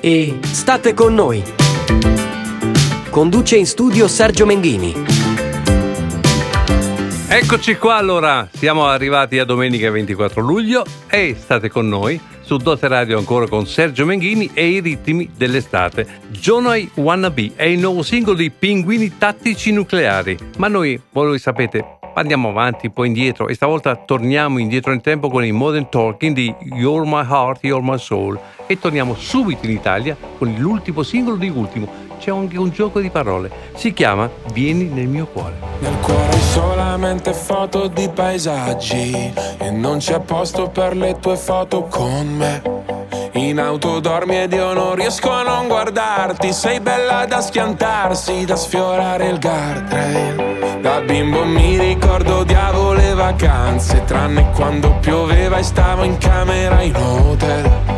e State con noi. Conduce in studio Sergio Menghini. Eccoci qua allora, siamo arrivati a domenica 24 luglio e state con noi su Dote Radio ancora con Sergio Menghini e i ritmi dell'estate. Jonai Wannabe è il nuovo singolo di Pinguini Tattici Nucleari, ma noi, voi sapete, andiamo avanti, poi indietro e stavolta torniamo indietro nel tempo con il Modern Talking di You're My Heart, You're My Soul e torniamo subito in Italia con l'ultimo singolo di Ultimo. C'è anche un gioco di parole, si chiama Vieni nel mio cuore. Nel cuore solamente foto di paesaggi e non c'è posto per le tue foto con me. In auto dormi ed io non riesco a non guardarti Sei bella da schiantarsi, da sfiorare il guardrail Da bimbo mi ricordo odiavo le vacanze Tranne quando pioveva e stavo in camera in hotel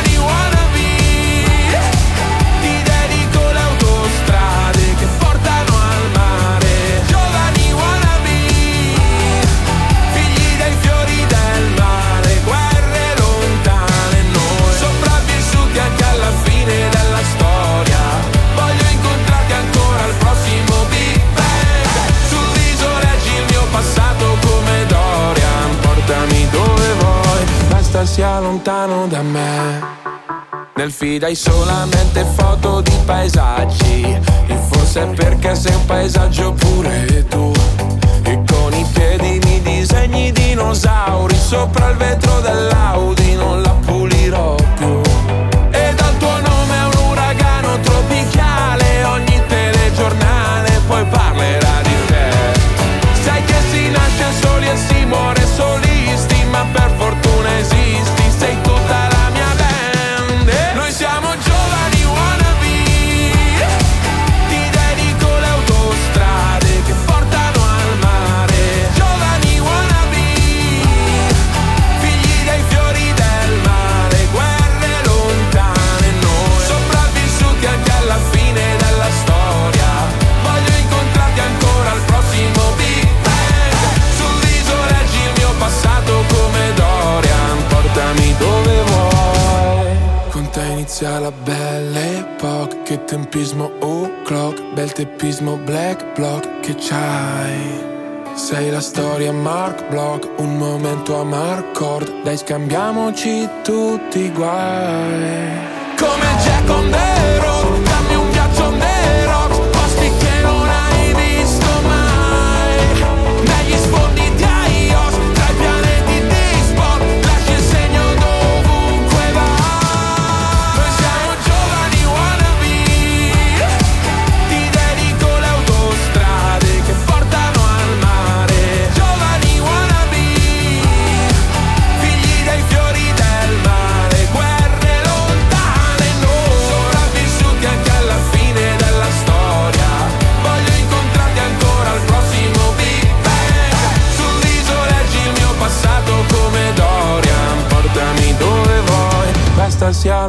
sia lontano da me. Nel feed hai solamente foto di paesaggi E forse perché sei un paesaggio pure tu E con i piedi mi disegni dinosauri Sopra il vetro sei la storia Mark Block, un momento a Marcord Dai scambiamoci tutti i guai. Come Jack on the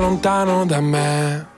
lontano da me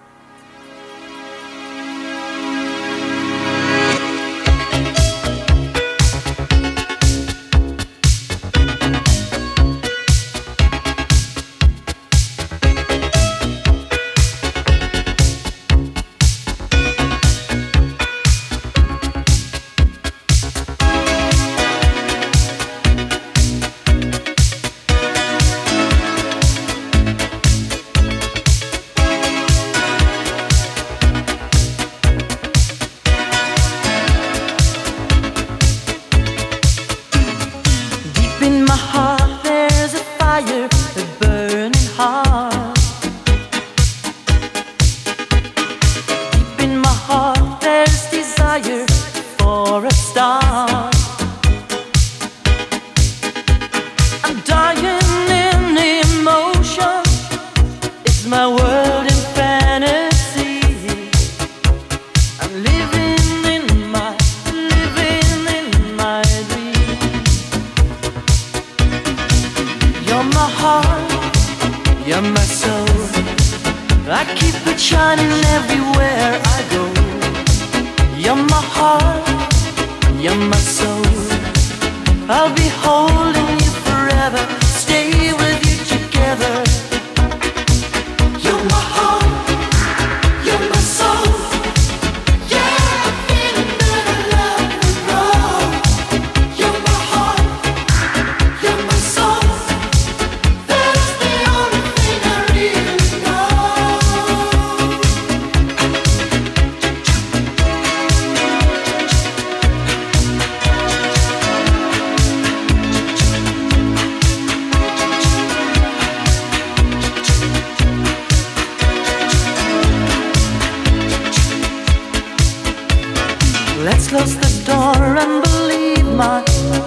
Let's close the door and believe my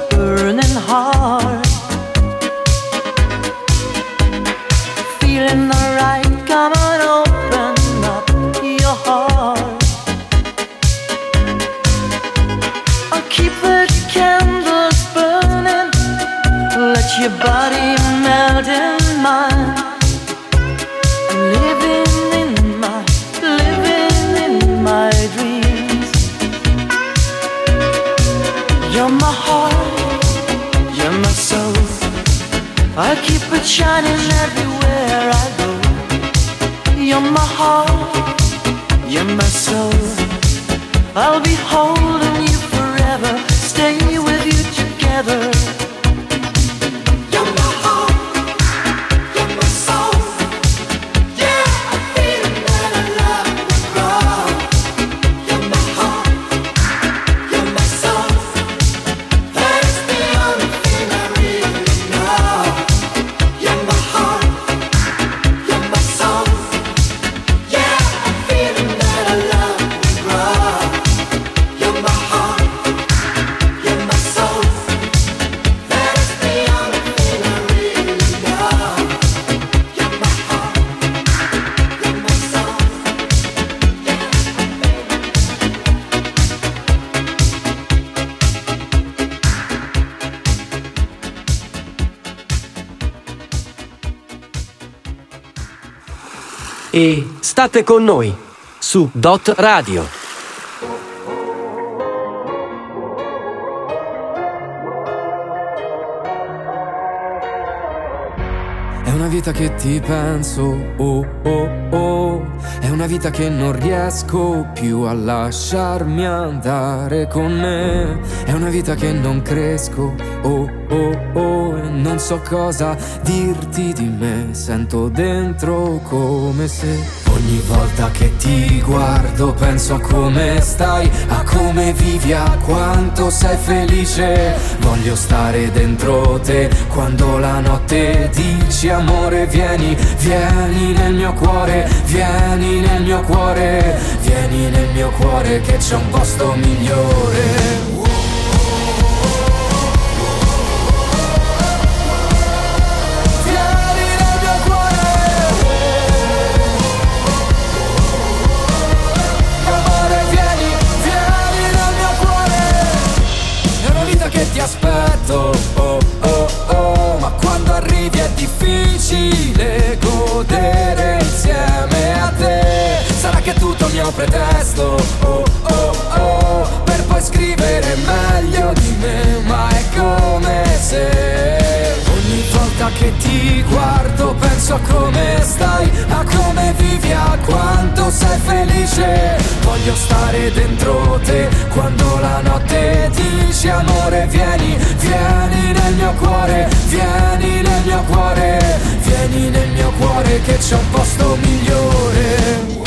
burning heart. Shining everywhere I go. You're my heart, you're my soul. I'll be holding you forever, stay with you together. State con noi su Dot Radio. È una vita che ti penso, oh oh oh. È una vita che non riesco più a lasciarmi andare con me. È una vita che non cresco, oh oh oh. E non so cosa dirti di me. Sento dentro come se ogni volta che ti guardo penso a come stai, a come vivi, a quanto sei felice. Voglio stare dentro te quando la notte dici amore vieni, vieni nel mio cuore, vieni nel mio cuore, vieni nel mio cuore che c'è un posto migliore. Un pretesto, oh oh oh Per poi scrivere meglio di me Ma è come se Ogni volta che ti guardo penso a come stai, a come vivi, a quanto sei felice. Voglio stare dentro te quando la notte dici amore vieni, vieni nel mio cuore, vieni nel mio cuore, vieni nel mio cuore che c'è un posto migliore.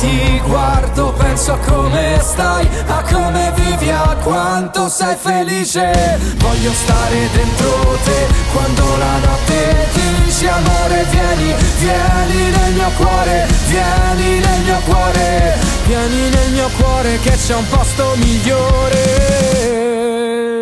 Ti guardo penso a come stai, a come vivi, a quanto sei felice. Voglio stare dentro te quando la notte dici amore vieni, vieni nel mio cuore, vieni nel mio cuore, vieni nel mio cuore che c'è un posto migliore.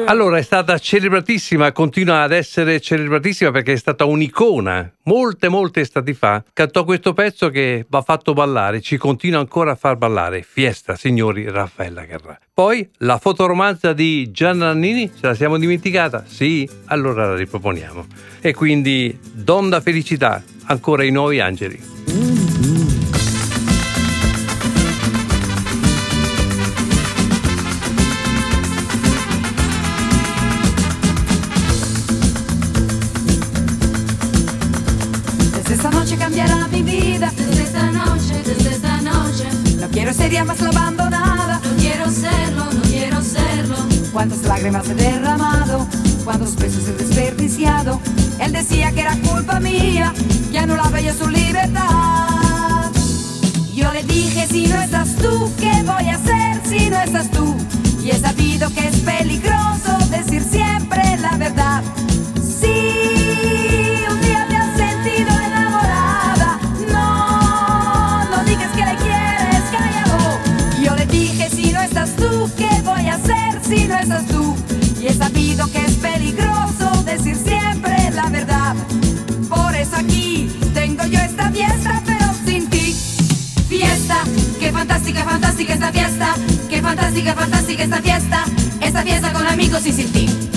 Allora, è stata celebratissima, continua ad essere celebratissima perché è stata un'icona. Molte, molte estati fa cantò questo pezzo che va fatto ballare, ci continua ancora a far ballare. Fiesta, signori, Raffaella Carrà. Poi la fotoromanza di Gianna Nannini, ce la siamo dimenticata? Sì? Allora la riproponiamo. E quindi Donna Felicità, ancora i nuovi angeli. Desde no quiero serlo, no quiero serlo. Cuántas lágrimas he derramado, cuántos besos he desperdiciado. Él decía que era culpa mía, que anulaba yo su libertad. Yo le dije, si no estás tú, ¿qué voy a hacer si no estás tú? Y he sabido que es peligroso decir siempre sabido que es peligroso decir siempre la verdad. Por eso aquí tengo yo esta fiesta, pero sin ti. Fiesta, qué fantástica, fantástica esta fiesta. Qué fantástica, fantástica esta fiesta. Esta fiesta con amigos y sin ti.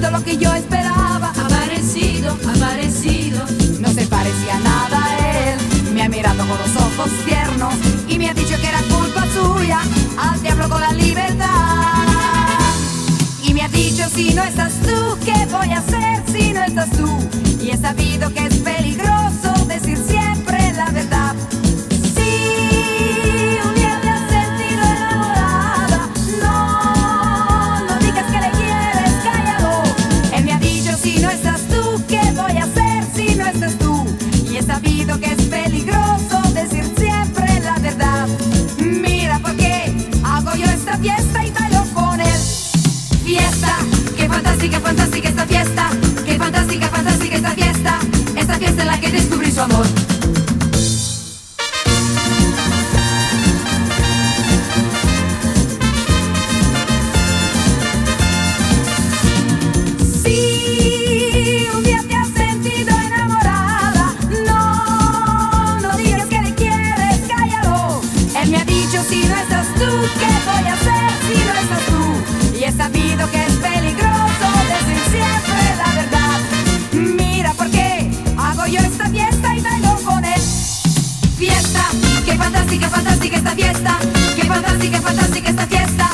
Parecido lo que yo esperaba. aparecido, aparecido. No se parecía nada a él. Me ha mirado con los ojos tiernos y me ha dicho que era culpa suya. Al diablo con la libertad. Y me ha dicho si no estás tú, ¿qué voy a hacer si no estás tú? Y he sabido que es En la que descubrí su amor. Esta fiesta. Qué fantástica, fantástica esta fiesta.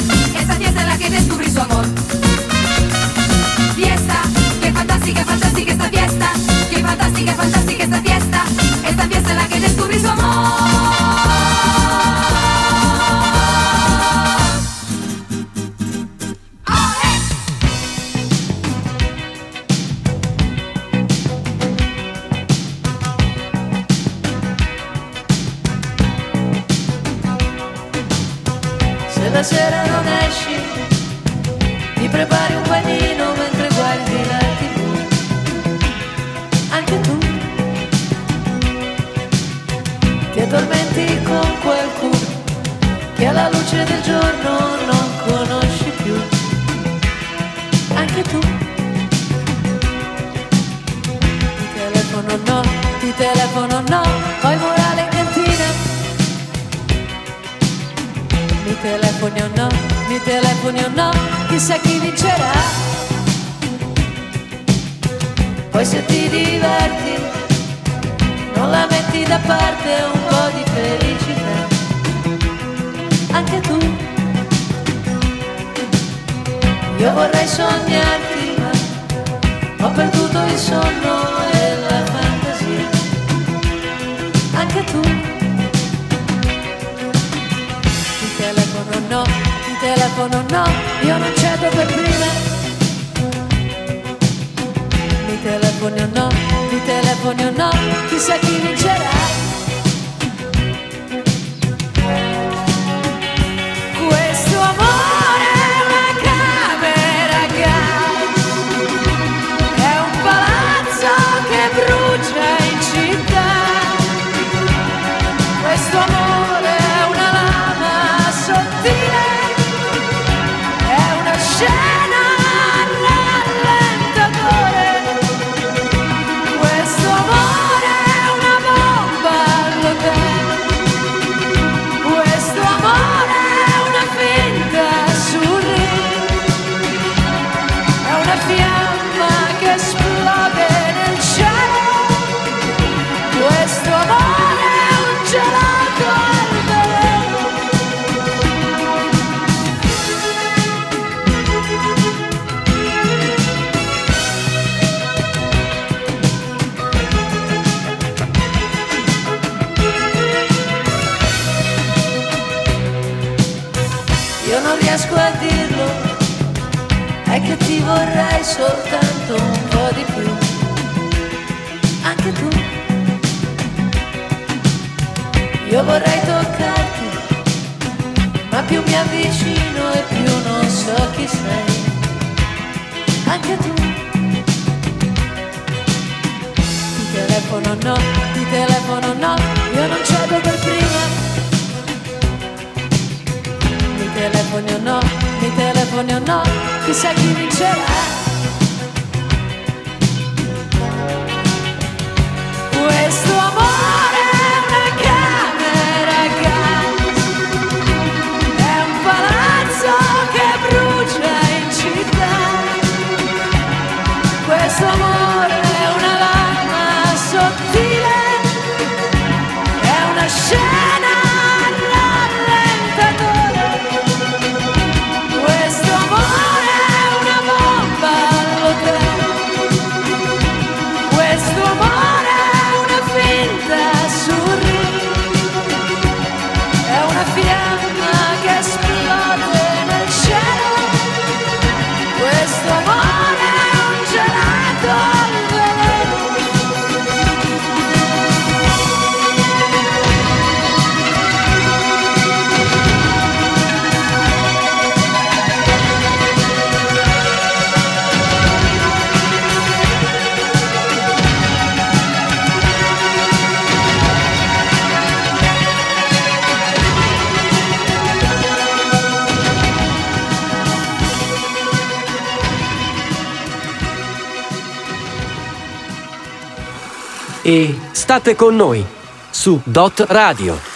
e state con noi su Dot Radio.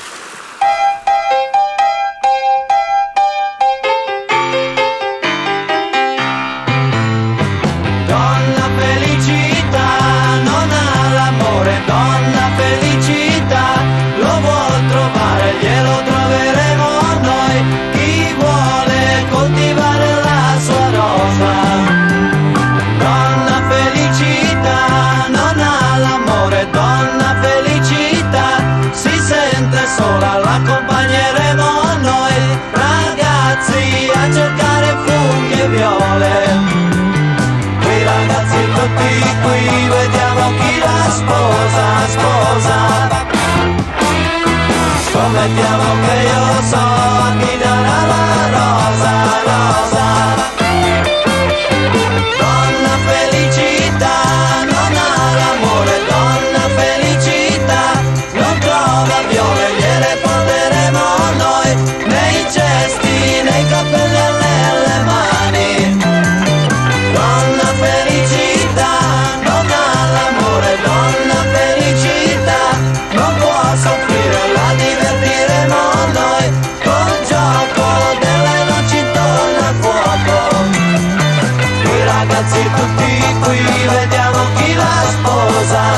ragazzi tutti qui, vediamo chi la sposa.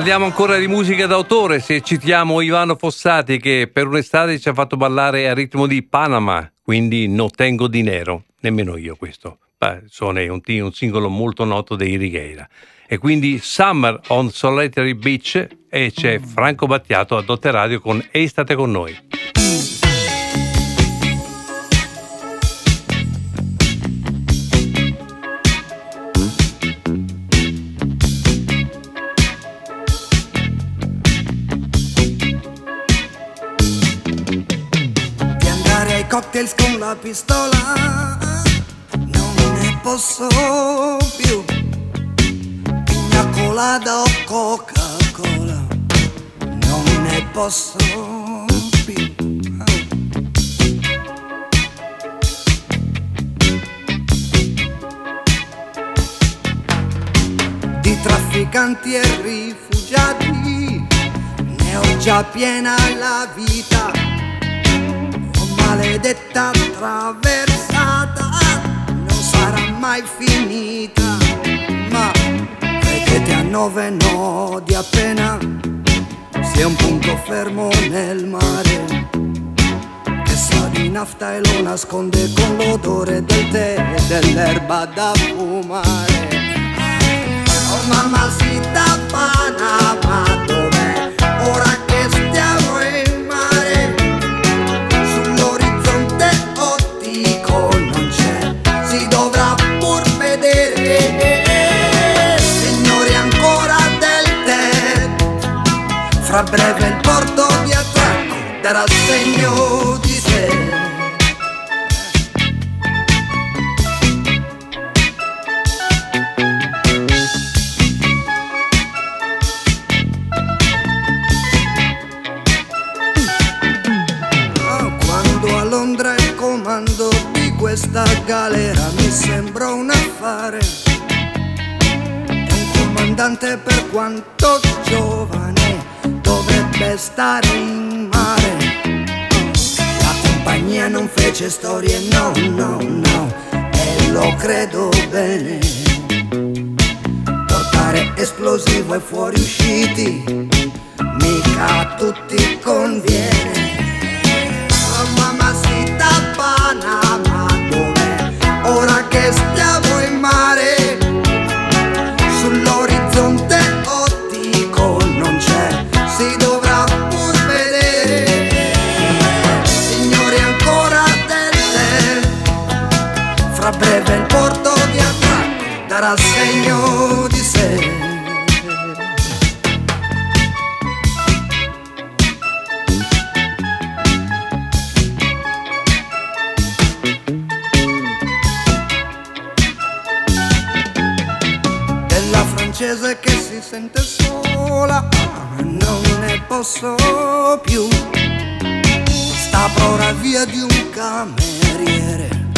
Parliamo ancora di musica d'autore se citiamo Ivano Fossati che per un'estate ci ha fatto ballare a ritmo di Panama, quindi No tengo dinero, nemmeno io questo. Beh, Sono un, un singolo molto noto dei Righeira. E quindi Summer on Solitary Beach e c'è Franco Battiato a Dotte Radio con Ehi state con noi. Cocktails con la pistola. Non ne posso più. Pina colada o coca cola non ne posso più. Di trafficanti e rifugiati ne ho già piena la vita maledetta attraversata non sarà mai finita ma vedete a nove nodi appena? Sei un punto fermo nel mare che sa di nafta e lo nasconde con l'odore del tè e dell'erba da fumare. Oh mamacita Panama Fra breve il porto di attracco Darà segno di sé. Ah, Quando a Londra il comando di questa galera mi sembra un affare E un comandante per quanto giovane dovrebbe stare in mare. La compagnia non fece storie, no, no, no E lo credo bene. Portare esplosivo e fuoriusciti Mica a tutti conviene Darà segno di sé. Della francese che si sente sola non ne posso più. Sta ora via di un cameriere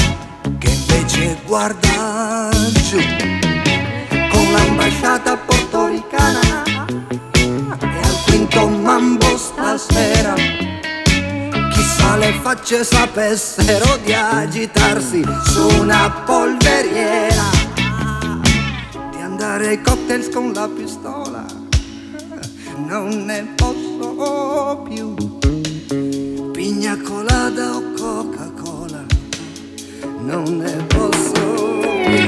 invece guarda giù. Con l'ambasciata portoricana e al quinto mambo stasera. Chissà le facce sapessero di agitarsi su una polveriera. Di andare ai cocktails con la pistola non ne posso più. Pigna colada o non ne posso. Più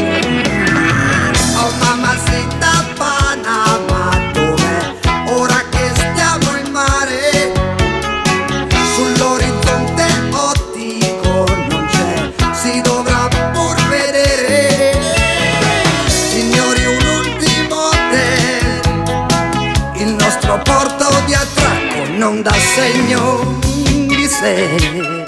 oh mamacita Panama dov'è ora che stiamo in mare sull'orizzonte ottico non c'è si dovrà pur vedere. Signori un ultimo tè il nostro porto di attracco non dà segno di sé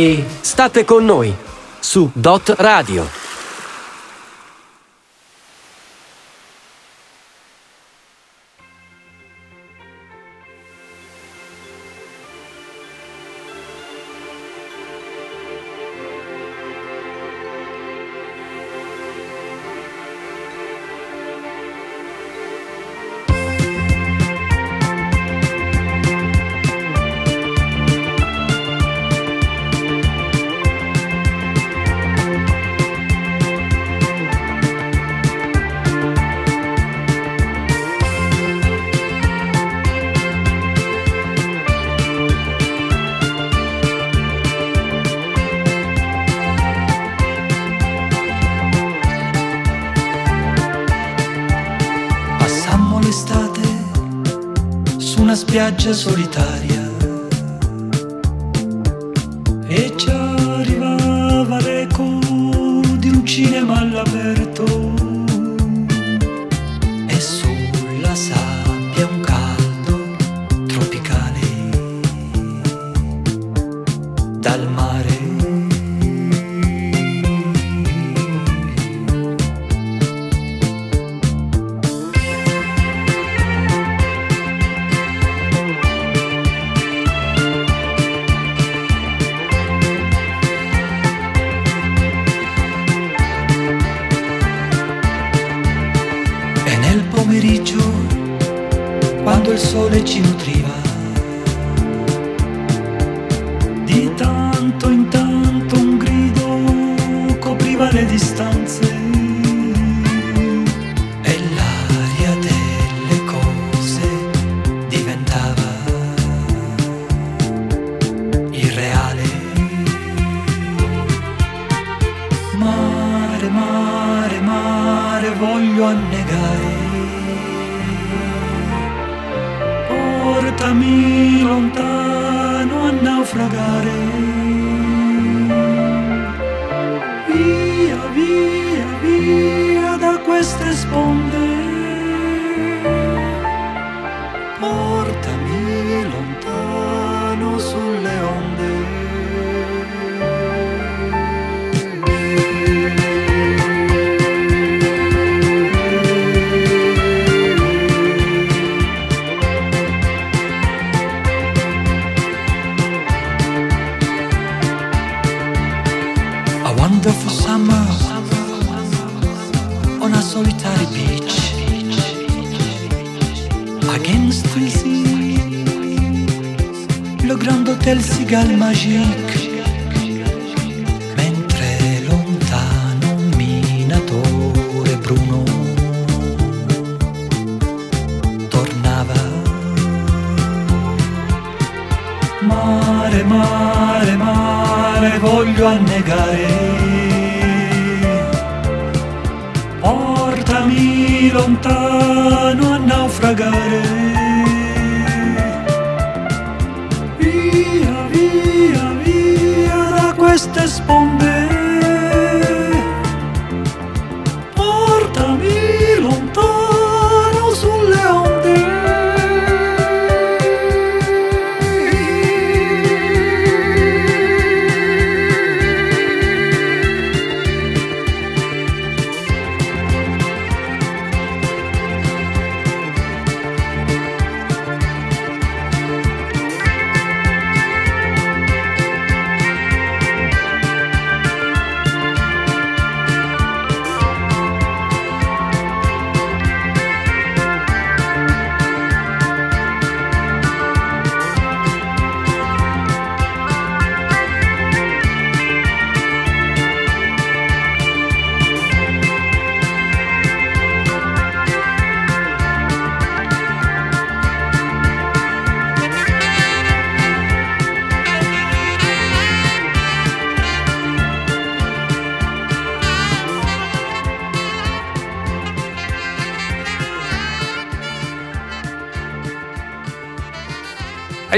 E state con noi su Dot Radio. Una spiaggia solitaria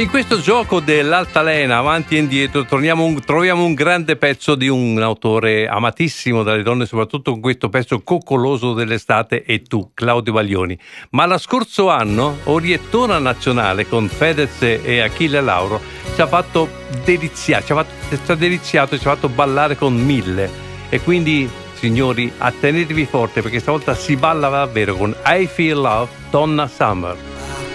in questo gioco dell'altalena avanti e indietro un- troviamo un grande pezzo di un autore amatissimo dalle donne, soprattutto con questo pezzo coccoloso dell'estate e tu, Claudio Baglioni. Ma lo scorso anno, Oriettona Nazionale con Fedez e Achille Lauro ci ha fatto deliziare, ci ha, fatto, ci ha deliziato e ci ha fatto ballare con mille. E quindi, signori, attenetevi forte perché stavolta si balla davvero con I Feel Love, Donna Summer.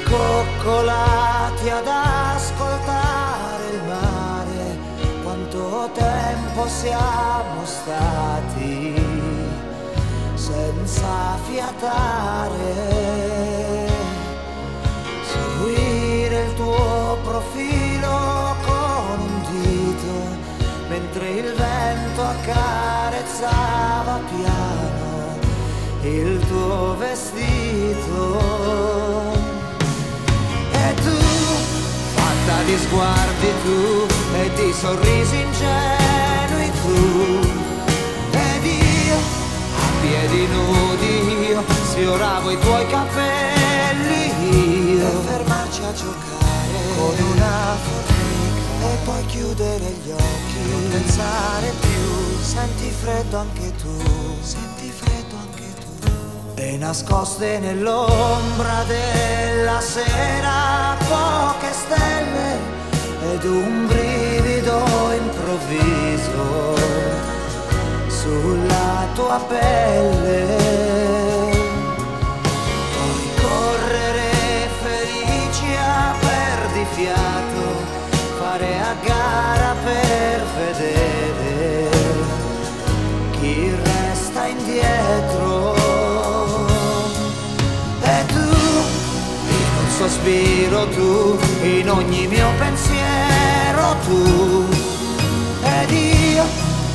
Coccolati ad ascoltare il mare, quanto tempo siamo stati senza fiatare, seguire il tuo profilo con un dito, mentre il vento accarezzava piano il tuo vestito. Di sguardi tu e di sorrisi ingenui tu. Ed io, a piedi nudi io, sfioravo i tuoi capelli io. Per fermarci a giocare con una formica e poi chiudere gli occhi. Non pensare più, senti freddo anche tu, senti freddo anche tu. E nascoste nell'ombra della sera poche stelle ed un brivido improvviso sulla tua pelle. Un sospiro tu, in ogni mio pensiero tu. Ed io,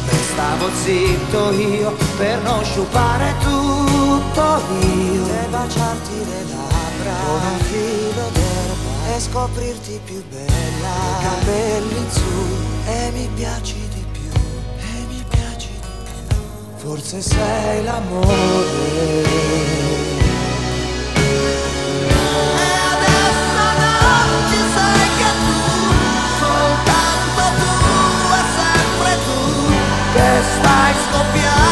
restavo zitto io, per non sciupare tutto io. E baciarti le labbra con un filo d'erba e scoprirti più bella. I capelli in su e mi piaci di più, e mi piaci di più. Forse sei l'amore. Stai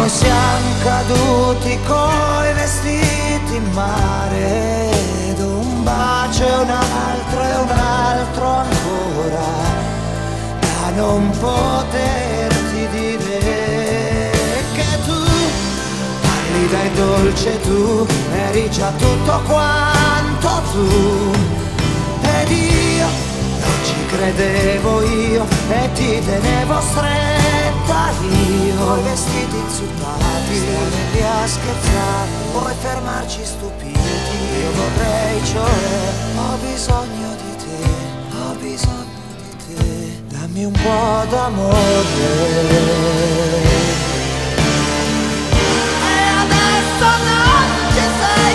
Noi siamo caduti coi vestiti in mare ed un bacio e un altro e un altro ancora da non poterti dire che tu pallida e dolce tu eri già tutto quanto tu credevo io e ti tenevo stretta. Io i vestiti inzuppati stare lì a scherzare vorrei fermarci stupiti. Io vorrei cioè ho bisogno di te ho bisogno di te. Dammi un po' d'amore. E adesso non ci sei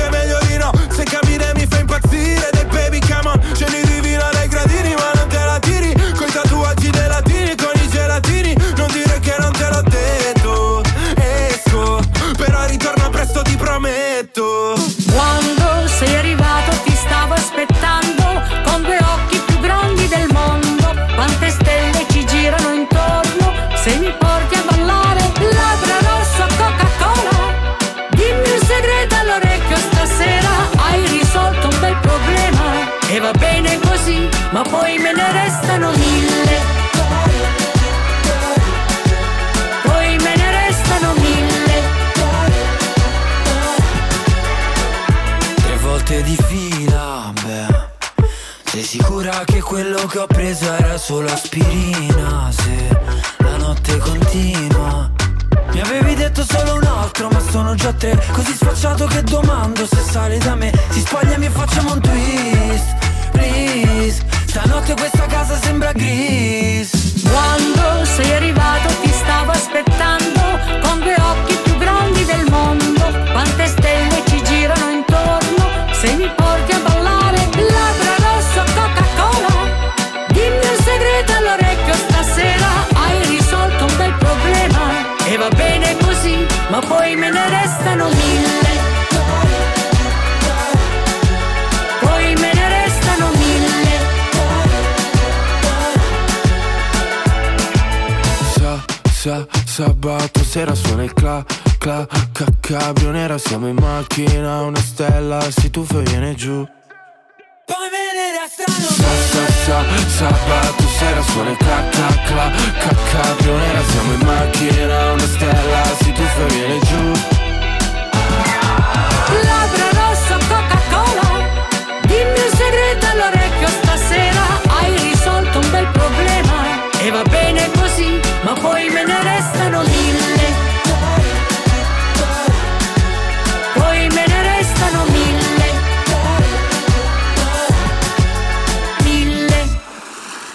che ho preso era solo aspirina Se la notte continua. Mi avevi detto solo un altro ma sono già tre. Così sfacciato che domando se sale da me. Si spogliami e facciamo un twist Please. Stanotte questa casa sembra gris. Quando ma poi me ne restano mille. Poi me ne restano mille. Sa, sa, sabato sera suona il cla, cla, ca, cabrio nera Siamo in macchina, una stella si tuffa e viene giù Poi me ne restano Sa, sa, sabato sera suona il cla, cla, cla, ca, cabrio nera Siamo in macchina, una stella si tuffa e viene giù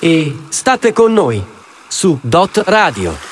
E state con noi su Dot Radio.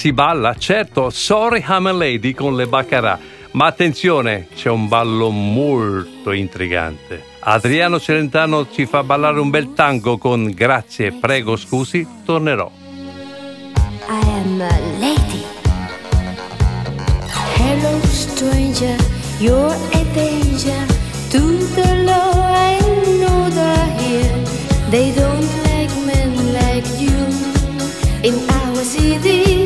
si balla, certo, Sorry I'm a Lady con le Baccarà, ma attenzione, c'è un ballo molto intrigante. Adriano Celentano ci fa ballare un bel tango con Grazie, prego, scusi, tornerò. I am a lady. Hello stranger, you're a danger to the law. I know they're here. They don't like men like you in our city.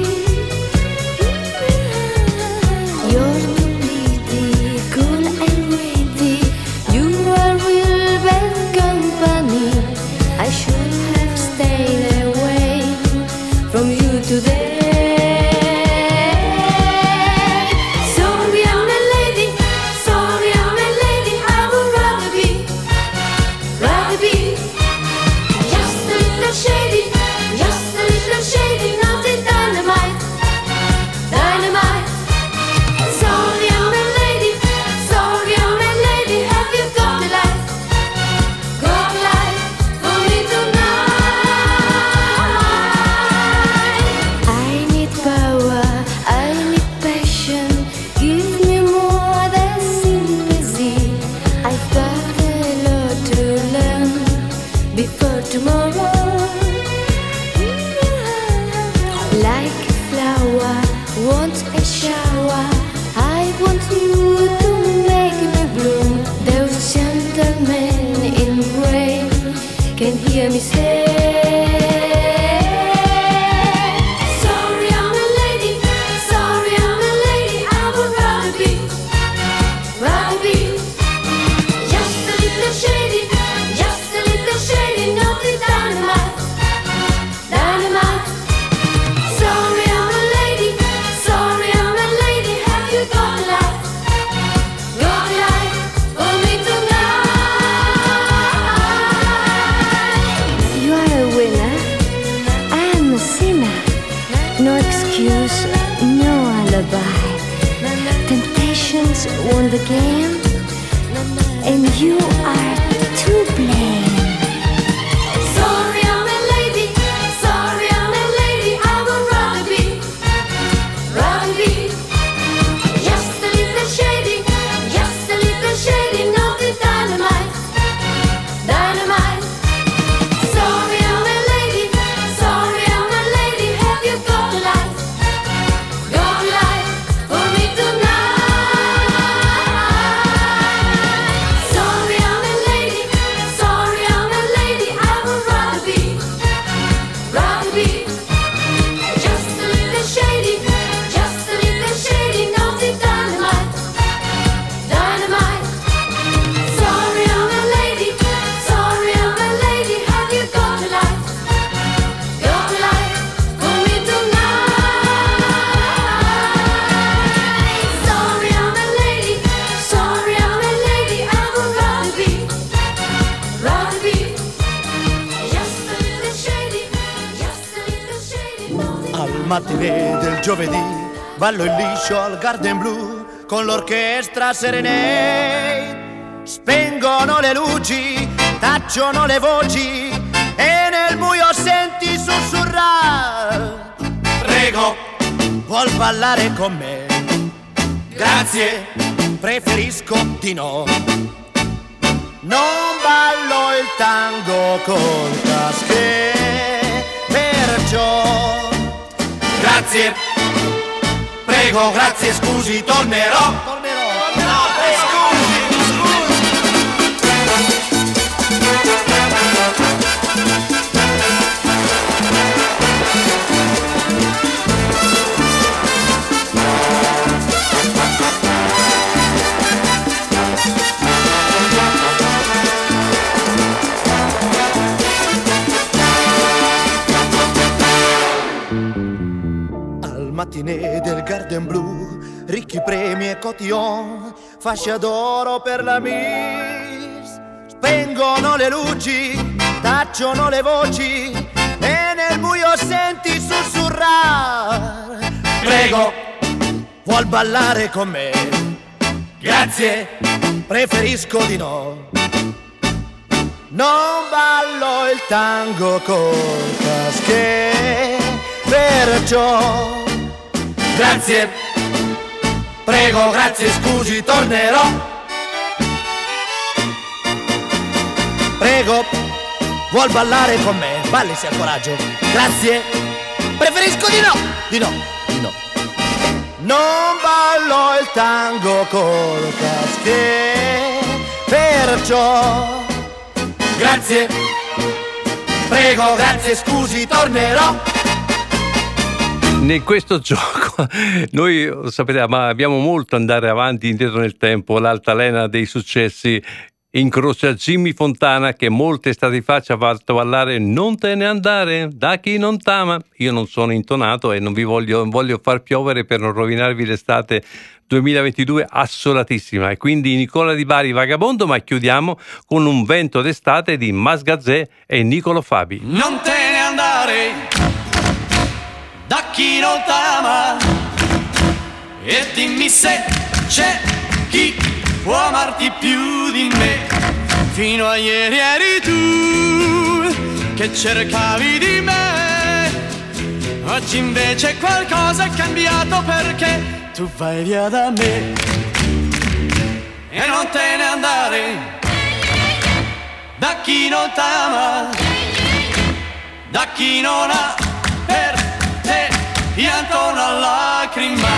can hear me say Garden Blue con l'orchestra Serenade. Spengono le luci, tacciono le voci e nel buio senti sussurrare. Prego, vuol ballare con me? Grazie, preferisco di no. Non ballo il tango con tasche, perciò... Grazie prego, grazie, scusi, tornerò. mattine del Garden Blue, ricchi premi e cotillon, fascia d'oro per la Miss. Spengono le luci, tacciono le voci e nel buio senti sussurrare. Prego, vuol ballare con me? Grazie, preferisco di no. Non ballo il tango col caschetto perciò Grazie, prego, grazie, scusi, tornerò. Prego, vuol ballare con me? Balli se ha coraggio. Grazie. Preferisco di no, di no, di no. Non ballo il tango col casché, perciò. Grazie, prego, grazie, scusi, tornerò. In questo gioco noi sapete, ma abbiamo molto andare avanti indietro nel tempo, l'altalena dei successi incrocia Jimmy Fontana che molte estati fa ci ha fatto ballare Non te ne andare da chi non t'ama. Io non sono intonato e non vi voglio, voglio far piovere per non rovinarvi l'estate 2022 assolatissima e quindi Nicola Di Bari Vagabondo ma chiudiamo con un vento d'estate di Masgazzè e Nicolo Fabi. Non te ne andare da chi non t'ama? E dimmi se c'è chi può amarti più di me. Fino a ieri eri tu che cercavi di me, oggi invece qualcosa è cambiato perché tu vai via da me. E non te ne andare. Da chi non t'ama, da chi non ha pianto una lacrima.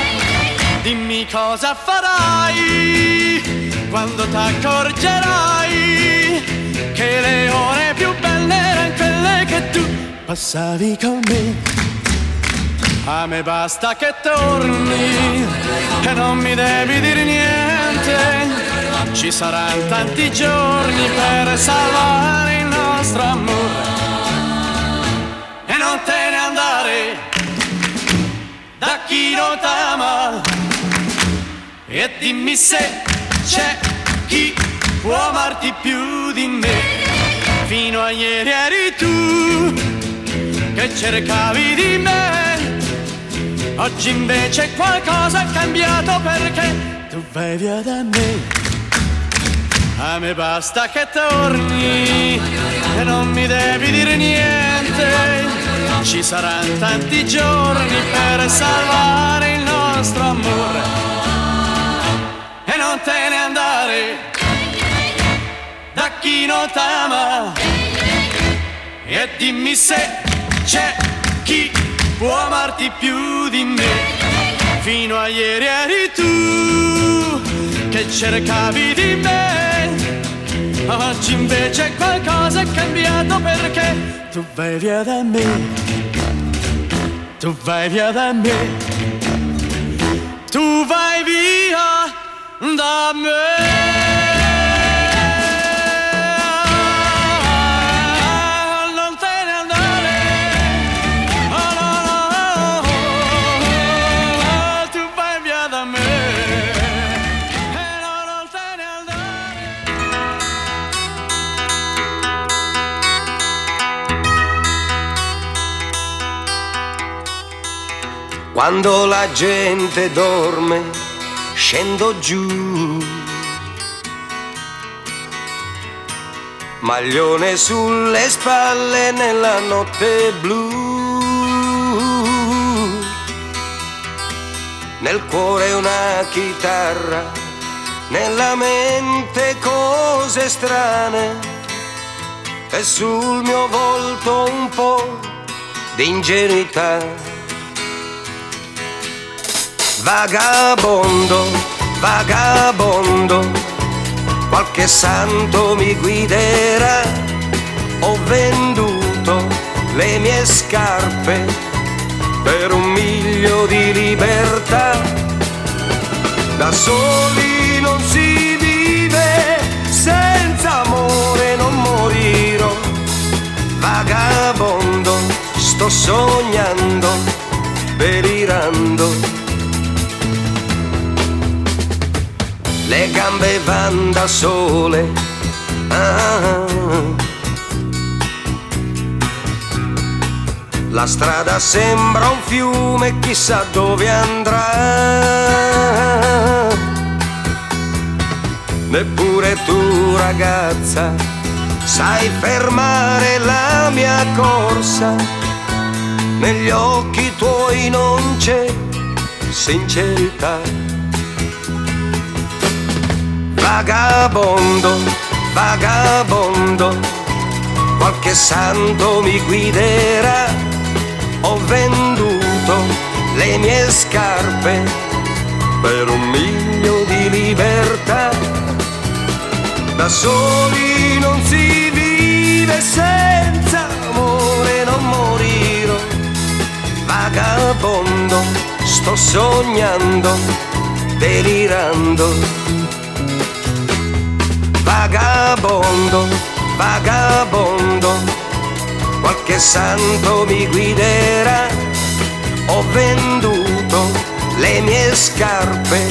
Dimmi cosa farai quando t'accorgerai che le ore più belle erano quelle che tu passavi con me. A me basta che torni e non mi devi dire niente. Ci saranno tanti giorni per salvare il nostro amore. E non te ne chi non t'ama. E dimmi se c'è chi può amarti più di me. Fino a ieri eri tu che cercavi di me. Oggi invece qualcosa è cambiato perché tu vai via da me. A me basta che torni e non mi devi dire niente. Ci saranno tanti giorni per salvare il nostro amore. E non te ne andare da chi non t'ama. E dimmi se c'è chi può amarti più di me. Fino a ieri eri tu che cercavi di me. Oggi invece qualcosa è cambiato perché tu vai via da me. Tu vai via da me. Tu vai via da me. Quando la gente dorme, scendo giù. Maglione sulle spalle nella notte blu. Nel cuore una chitarra, nella mente cose strane. E sul mio volto un po' di ingenuità. Vagabondo, vagabondo, qualche santo mi guiderà. Ho venduto le mie scarpe per un miglio di libertà. Da soli non si vive, senza amore non morirò. Vagabondo, sto sognando, delirando. Le gambe van da sole. Ah. La strada sembra un fiume, chissà dove andrà. Neppure tu ragazza sai fermare la mia corsa. Negli occhi tuoi non c'è sincerità. Vagabondo, vagabondo, qualche santo mi guiderà. Ho venduto le mie scarpe per un miglio di libertà. Da soli non si vive senza amore, non morirò. Vagabondo, sto sognando, delirando. Vagabondo, vagabondo, qualche santo mi guiderà. Ho venduto le mie scarpe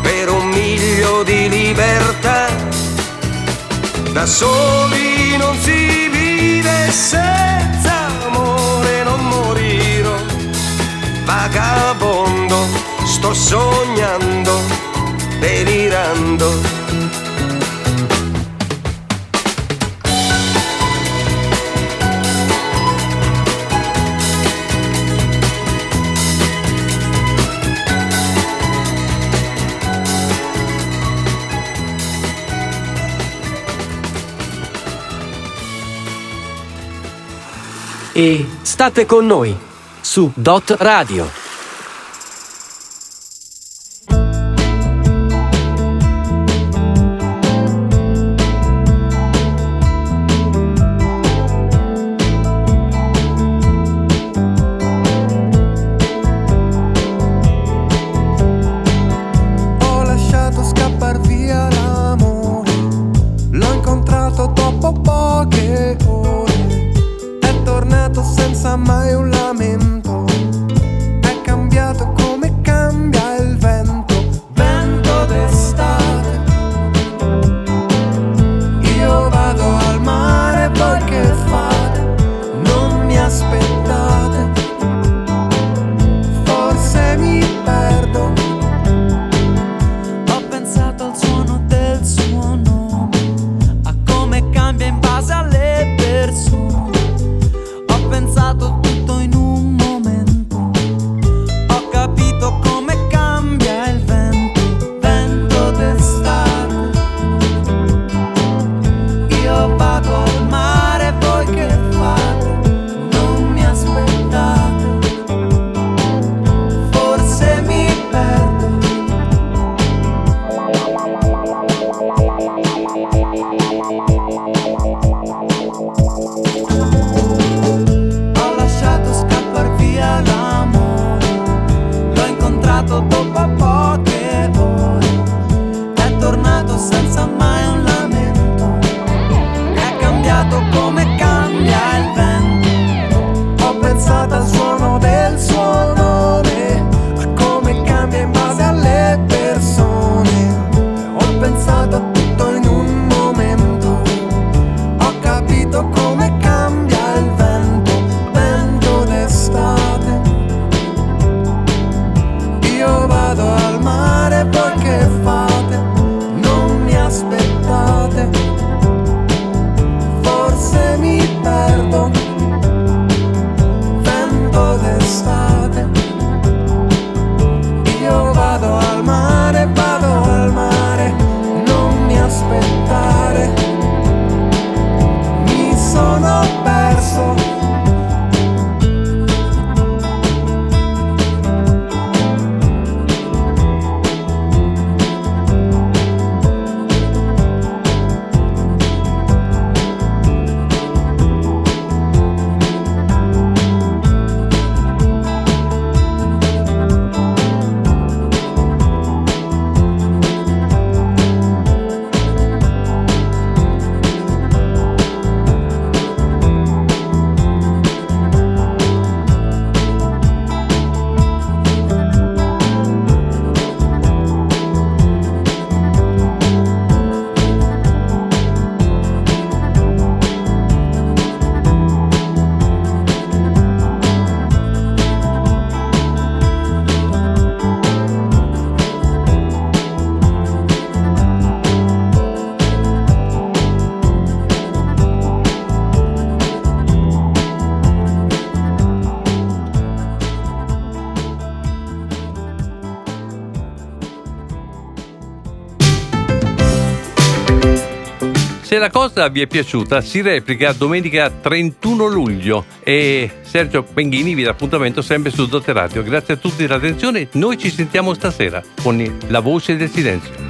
per un miglio di libertà. Da soli non si vive senza amore, non morirò. Vagabondo, sto sognando, delirando. E state con noi su Dot Radio. La cosa vi è piaciuta, si replica domenica 31 luglio e Sergio Benghini vi dà appuntamento sempre su Dotte Radio. Grazie a tutti per l'attenzione, noi ci sentiamo stasera con la voce del silenzio.